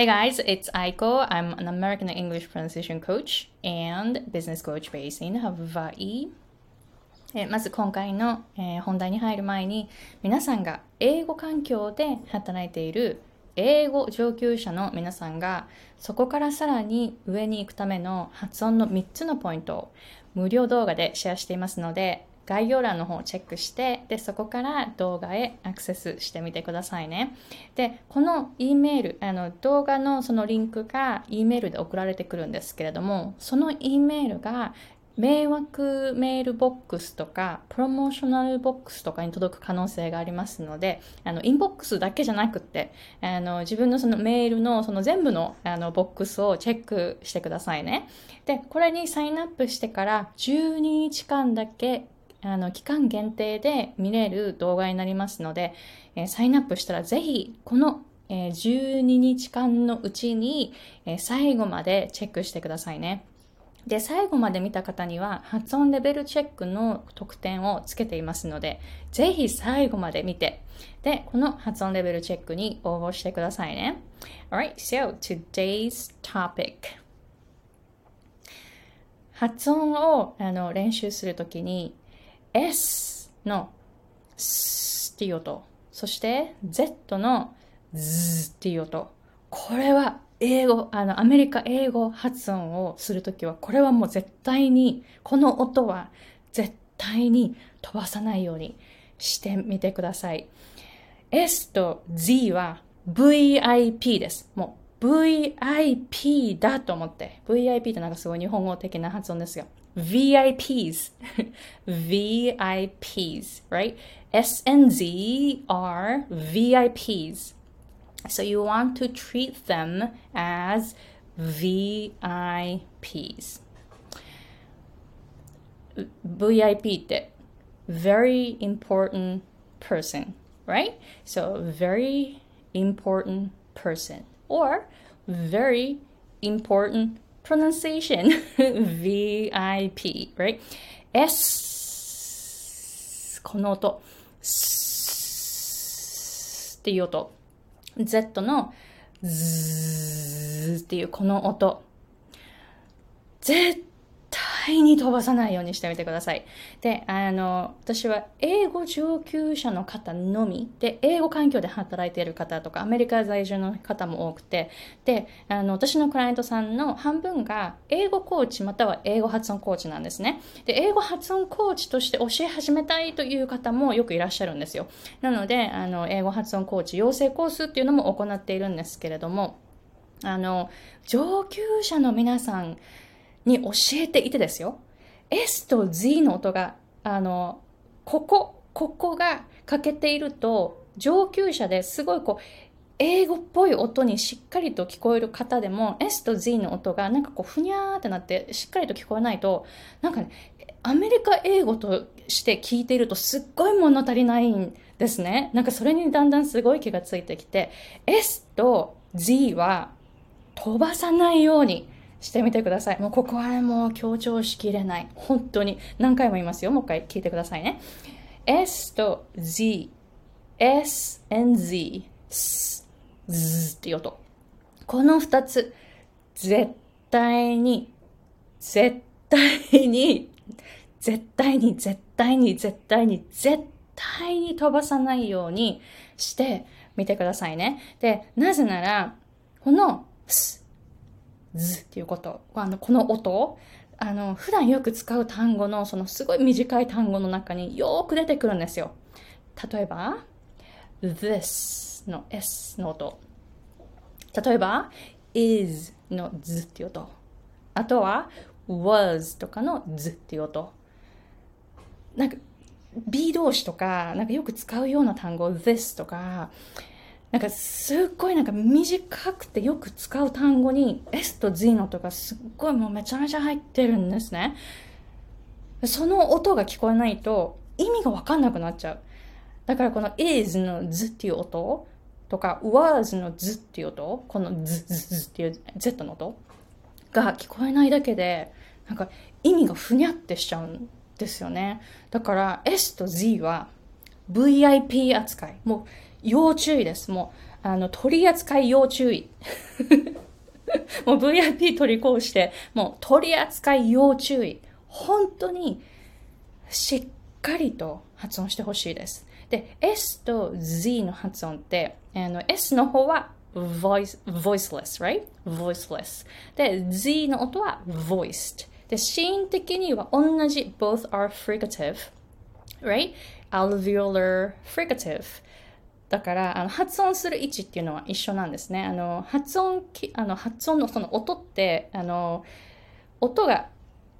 Hey guys, it's Aiko. I'm an American English pronunciation coach and business coach based in Hawaii. えまず今回の、えー本題に入る前に皆さんが英語環境で働いている英語上級者の皆さんがそこからさらに上に行くための発音の3つのポイントを無料動画でシェアしていますので概要欄の方をチェックしてでそこから動画へアクセスしてみてくださいね。でこの E メールあの動画のそのリンクが E メールで送られてくるんですけれどもその E メールが迷惑メールボックスとか promotional box とかに届く可能性がありますのであの inbox だけじゃなくってあの自分のそのメールのその全部のあのボックスをチェックしてくださいね。でこれにサインアップしてから12日間だけあの期間限定で見れる動画になりますので、えーサインアップしたらぜひこの、えー12日間のうちに、えー最後までチェックしてくださいね。で、最後まで見た方には発音レベルチェックの特典をつけていますので、ぜひ最後まで見て、で、この発音レベルチェックに応募してくださいね。Alright, so today's topic. 発音をあの練習するときに S のスっていう音、そして Z のズっていう音。これは英語、あの、アメリカ英語発音をするときは、これはもう絶対に、この音は絶対に飛ばさないようにしてみてください。S と Z は VIP です。もう VIP だと思って。VIP ってなんかすごい日本語的な発音ですが。VIPs. VIPs, right? S and Z are VIPs. So you want to treat them as VIPs. VIP very important person, right? So very important person or very important pronunciation VIP, right? S この音 S っていう音 Z の Z っていうこの音 Z 対に飛ばさないようにしてみてください。で、あの、私は英語上級者の方のみ、で、英語環境で働いている方とか、アメリカ在住の方も多くて、で、あの、私のクライアントさんの半分が英語コーチまたは英語発音コーチなんですね。で、英語発音コーチとして教え始めたいという方もよくいらっしゃるんですよ。なので、あの、英語発音コーチ養成コースっていうのも行っているんですけれども、あの、上級者の皆さんに教えていてですよ。S と Z の音が、あの、ここ、ここが欠けていると、上級者ですごいこう、英語っぽい音にしっかりと聞こえる方でも S と Z の音がなんかこうふにゃーってなってしっかりと聞こえないとなんかねアメリカ英語として聞いているとすっごい物足りないんですねなんかそれにだんだんすごい気がついてきて S と Z は飛ばさないようにしてみてください。もうここは、もう強調しきれない。本当に。何回も言いますよ。もう一回聞いてくださいね。S と Z。S and Z。S、Z っていう音。この二つ、絶対に、絶対に、絶対に、絶対に、絶対に、絶対に飛ばさないようにしてみてくださいね。で、なぜなら、この、S、ズっていうこと。あの、この音あの、普段よく使う単語の、そのすごい短い単語の中によく出てくるんですよ。例えば、this の s の音。例えば、is のズっていう音。あとは、was とかのズっていう音。なんか、B 動詞とか、なんかよく使うような単語、this とか、なんかすっごいなんか短くてよく使う単語に S と Z の音がすっごいもうめちゃめちゃ入ってるんですね。その音が聞こえないと意味がわかんなくなっちゃう。だからこの is の z っていう音とか was の z っていう音、この z, z, z っていう z の音が聞こえないだけでなんか意味がふにゃってしちゃうんですよね。だから S と Z は VIP 扱い。もう要注意です。もう、あの、取り扱い要注意。もう VIP 取り越して、もう取り扱い要注意。本当にしっかりと発音してほしいです。で、S と Z の発音って、あの S の方は voice, voiceless, right? voiceless. で、Z の音は voiced. で、シーン的には同じ both are fricative, right? alveolar fricative. だから、あの発音する位置っていうのは一緒なんですね。あの発音あの発音のその音って、あの音が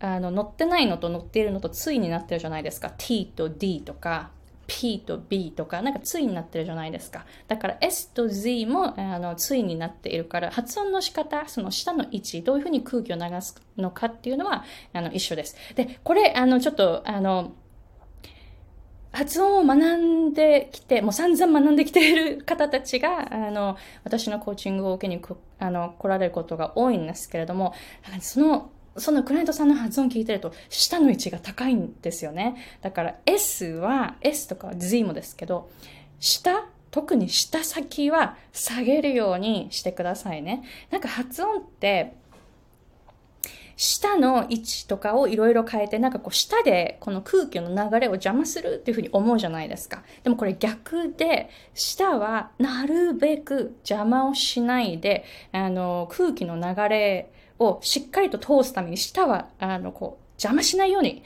あの乗ってないのと乗っているのと対になってるじゃないですか。t と d とか p と b とかなんか対になってるじゃないですか。だから s と z もあの対になっているから発音の仕方、その下の位置、どういうふうに空気を流すのかっていうのはあの一緒です。で、これあのちょっとあの発音を学んできて、もう散々学んできている方たちが、あの、私のコーチングを受けにあの来られることが多いんですけれども、そのそのクライアントさんの発音聞いてると、下の位置が高いんですよね。だから S は、S とか Z もですけど、下、特に下先は下げるようにしてくださいね。なんか発音って、舌の位置とかをいろいろ変えて、なんかこう舌でこの空気の流れを邪魔するっていうふうに思うじゃないですか。でもこれ逆で、舌はなるべく邪魔をしないで、あの、空気の流れをしっかりと通すために、舌は、あの、こう、邪魔しないように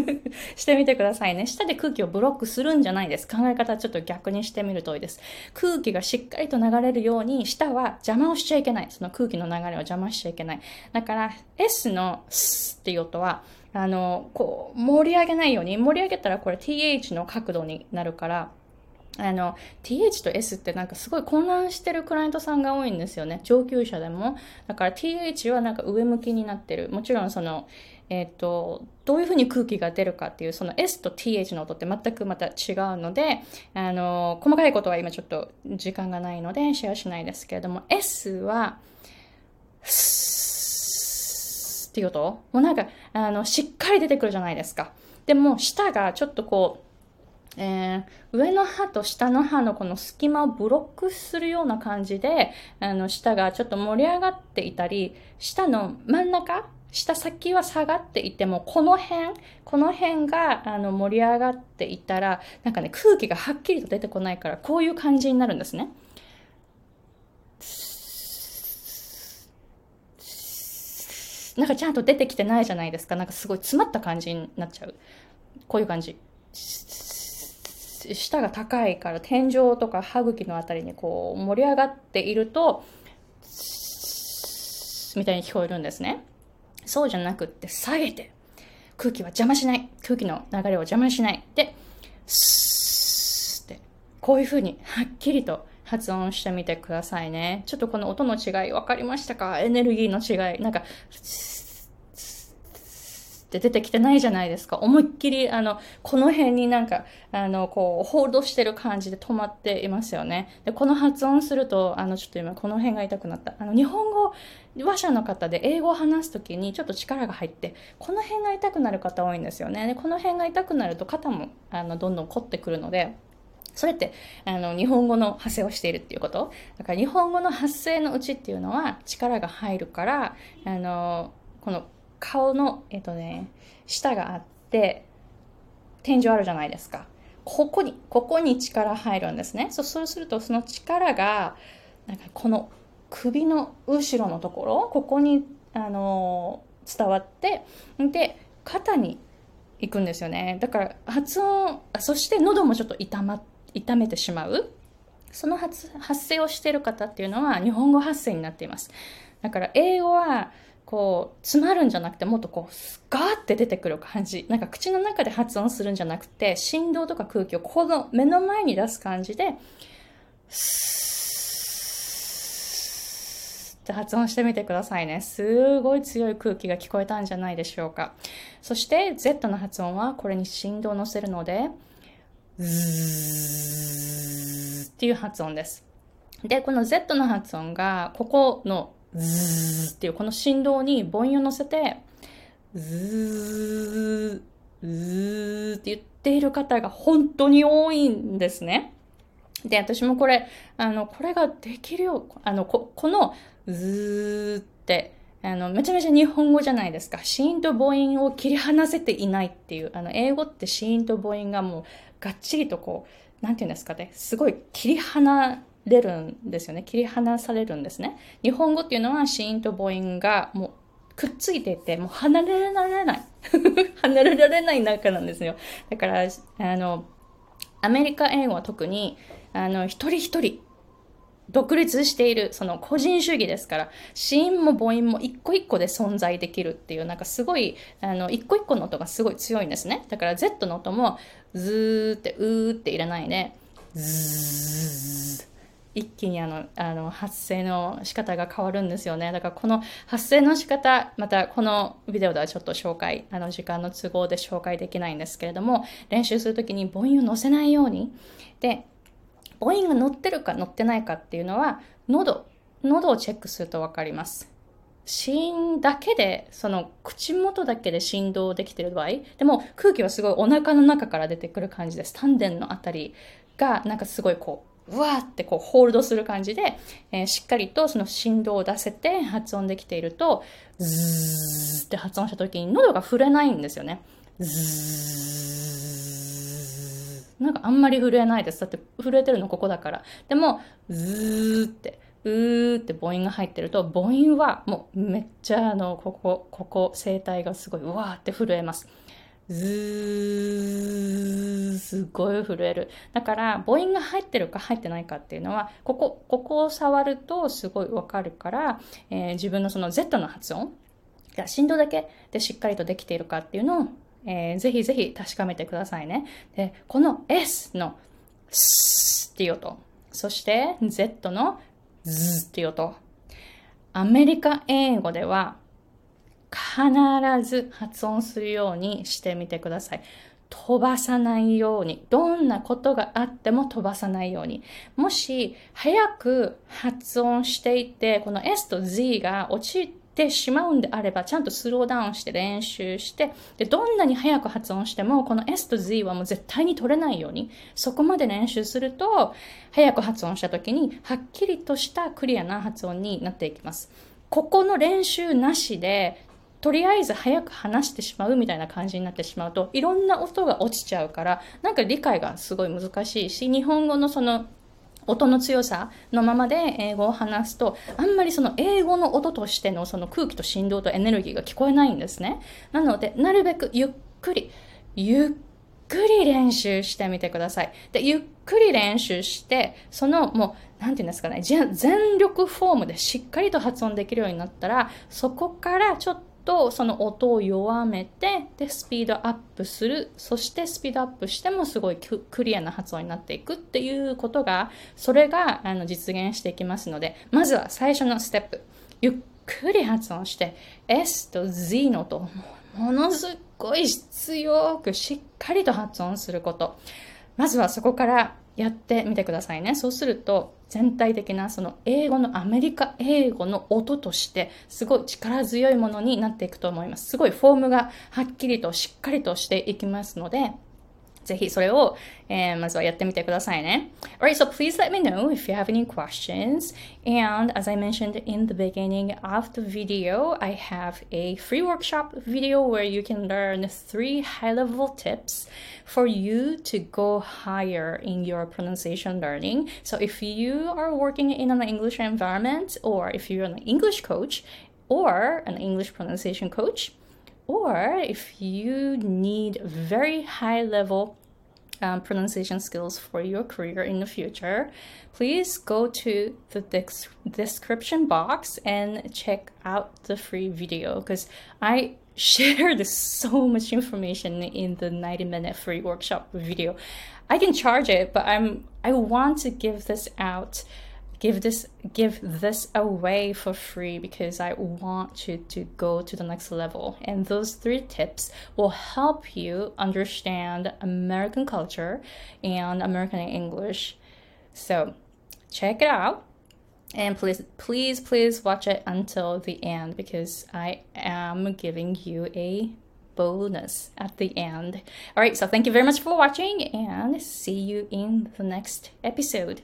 してみてくださいね。舌で空気をブロックするんじゃないです。考え方ちょっと逆にしてみるといいです。空気がしっかりと流れるように、舌は邪魔をしちゃいけない。その空気の流れを邪魔しちゃいけない。だから、S のスっていう音は、あの、こう、盛り上げないように、盛り上げたらこれ TH の角度になるから、あの、TH と S ってなんかすごい混乱してるクライアントさんが多いんですよね。上級者でも。だから TH はなんか上向きになってる。もちろんその、えっ、ー、と、どういうふうに空気が出るかっていう、その S と TH の音って全くまた違うので、あの、細かいことは今ちょっと時間がないのでシェアしないですけれども、S は、スっていう音？もうなんか、あの、しっかり出てくるじゃないですか。でも、舌がちょっとこう、えー、上の歯と下の歯のこの隙間をブロックするような感じで、あの、舌がちょっと盛り上がっていたり、舌の真ん中、下先は下がっていても、この辺、この辺があの盛り上がっていたら、なんかね、空気がはっきりと出てこないから、こういう感じになるんですね。なんかちゃんと出てきてないじゃないですか。なんかすごい詰まった感じになっちゃう。こういう感じ。舌が高いから天井とか歯茎のあたりにこう盛り上がっていると、みたいに聞こえるんですね。そうじゃなくって下げて、空気は邪魔しない。空気の流れを邪魔しない。で、スーって、こういう風にはっきりと発音してみてくださいね。ちょっとこの音の違い分かりましたか？エネルギーの違い。なんか、って出てきてないじゃないですか。思いっきり、あの、この辺になんか、あの、こう、ホールドしてる感じで止まっていますよね。で、この発音すると、あの、ちょっと今、この辺が痛くなった。あの、日本語話者の方で英語を話すときにちょっと力が入って、この辺が痛くなる方多いんですよね。で、この辺が痛くなると肩も、あの、どんどん凝ってくるので、それって、あの、日本語の発声をしているっていうことだから日本語の発声のうちっていうのは力が入るから、あの、この顔の、えっとね、下があって、天井あるじゃないですか。ここに、ここに力入るんですね。そうすると、その力が、なんかこの首の後ろのところ、ここに、あの伝わって、で、肩に行くんですよね。だから発音、そして喉もちょっと痛ま、痛めてしまう。その発発声をしている方っていうのは日本語発声になっています。だから英語はこう、詰まるんじゃなくて、もっとこう、ガーって出てくる感じ。なんか口の中で発音するんじゃなくて、振動とか空気をこの目の前に出す感じで、スーって発音してみてくださいね。すごい強い空気が聞こえたんじゃないでしょうか。そして、Z の発音はこれに振動を乗せるので、ズーっていう発音です。で、この Z の発音が、ここのズーっていうこの振動に母音を乗せて、ズー、ズーって言っている方が本当に多いんですね。で、私もこれ、あの、これができるよ。あの、ここの、ずーって、あの、めちゃめちゃ日本語じゃないですか。子音と母音を切り離せていないっていう、あの、英語って子音と母音がもう、がっちりとこう、なんていうんですかね、すごい切り離れるんですよね。切り離されるんですね。日本語っていうのは子音と母音がもうくっついていて、もう離れられない。離れられない中なんですよ。だから、あの、アメリカ英語は特に、あの、一人一人、独立している、その個人主義ですから、子音も母音も一個一個で存在できるっていう、なんかすごい、あの、一個一個の音がすごい強いんですね。だから Z の音も、ずーって、うーっていらないで、ずー一気にあのあの発声の仕方が変わるんですよね。だからこの発声の仕方、またこのビデオではちょっと紹介、あの時間の都合で紹介できないんですけれども、練習するときに母音を乗せないように。で、母音が乗ってるか乗ってないかっていうのは、喉、喉をチェックするとわかります。芯だけで、その口元だけで振動できてる場合、でも空気はすごいお腹の中から出てくる感じです。丹田のあたりがなんかすごいこう、うわーってこうホールドする感じで、えー、しっかりとその振動を出せて発音できていると、ズーって発音した時に喉が触れないんですよね。ズーなんかあんまり震えないです。だって震えてるのここだから。でも、ズーって、うーって母音が入ってると、母音はもうめっちゃあの、ここ、ここ、声帯がすごいうわーって震えます。ずー、すごい震える。だから、母音が入ってるか入ってないかっていうのは、ここ、ここを触るとすごいわかるから、えー、自分のその Z の発音が振動だけでしっかりとできているかっていうのを、えー、ぜひぜひ確かめてくださいね。で、この S のスっていう音、そして Z のズっていう音、アメリカ英語では必ず発音するようにしてみてください。飛ばさないように。どんなことがあっても飛ばさないように。もし、早く発音していて、この S と Z が落ちてしまうんであれば、ちゃんとスローダウンして練習して、で、どんなに早く発音しても、この S と Z はもう絶対に取れないように、そこまで練習すると、早く発音した時に、はっきりとしたクリアな発音になっていきます。ここの練習なしで、とりあえず早く話してしまうみたいな感じになってしまうと、いろんな音が落ちちゃうから、なんか理解がすごい難しいし、日本語のその音の強さのままで英語を話すと、あんまりその英語の音としてのその空気と振動とエネルギーが聞こえないんですね。なので、なるべくゆっくり、ゆっくり練習してみてください。で、ゆっくり練習して、そのもう、なんていうんですかね、全力フォームでしっかりと発音できるようになったら、そこからちょっととその音を弱めてでスピードアップする。そしてスピードアップしてもすごいクリアな発音になっていくっていうことがそれがあの実現していきますのでまずは最初のステップ。ゆっくり発音して S と Z の音。ものすごい強くしっかりと発音すること。まずはそこからやってみてくださいね。そうすると、全体的なその英語のアメリカ英語の音としてすごい力強いものになっていくと思います。すごいフォームがはっきりとしっかりとしていきますので、ぜひそれを、えー、まずはやってみてくださいね。Alright, so please let me know if you have any questions. And as I mentioned in the beginning of the video, I have a free workshop video where you can learn three high-level tips for you to go higher in your pronunciation learning. So if you are working in an English environment or if you're an English coach or an English pronunciation coach, or if you need very high level um, pronunciation skills for your career in the future, please go to the description box and check out the free video because I shared so much information in the 90 minute free workshop video. I can charge it, but I'm I want to give this out give this give this away for free because I want you to go to the next level. And those three tips will help you understand American culture and American English. So check it out. And please, please, please watch it until the end because I am giving you a bonus at the end. Alright, so thank you very much for watching and see you in the next episode.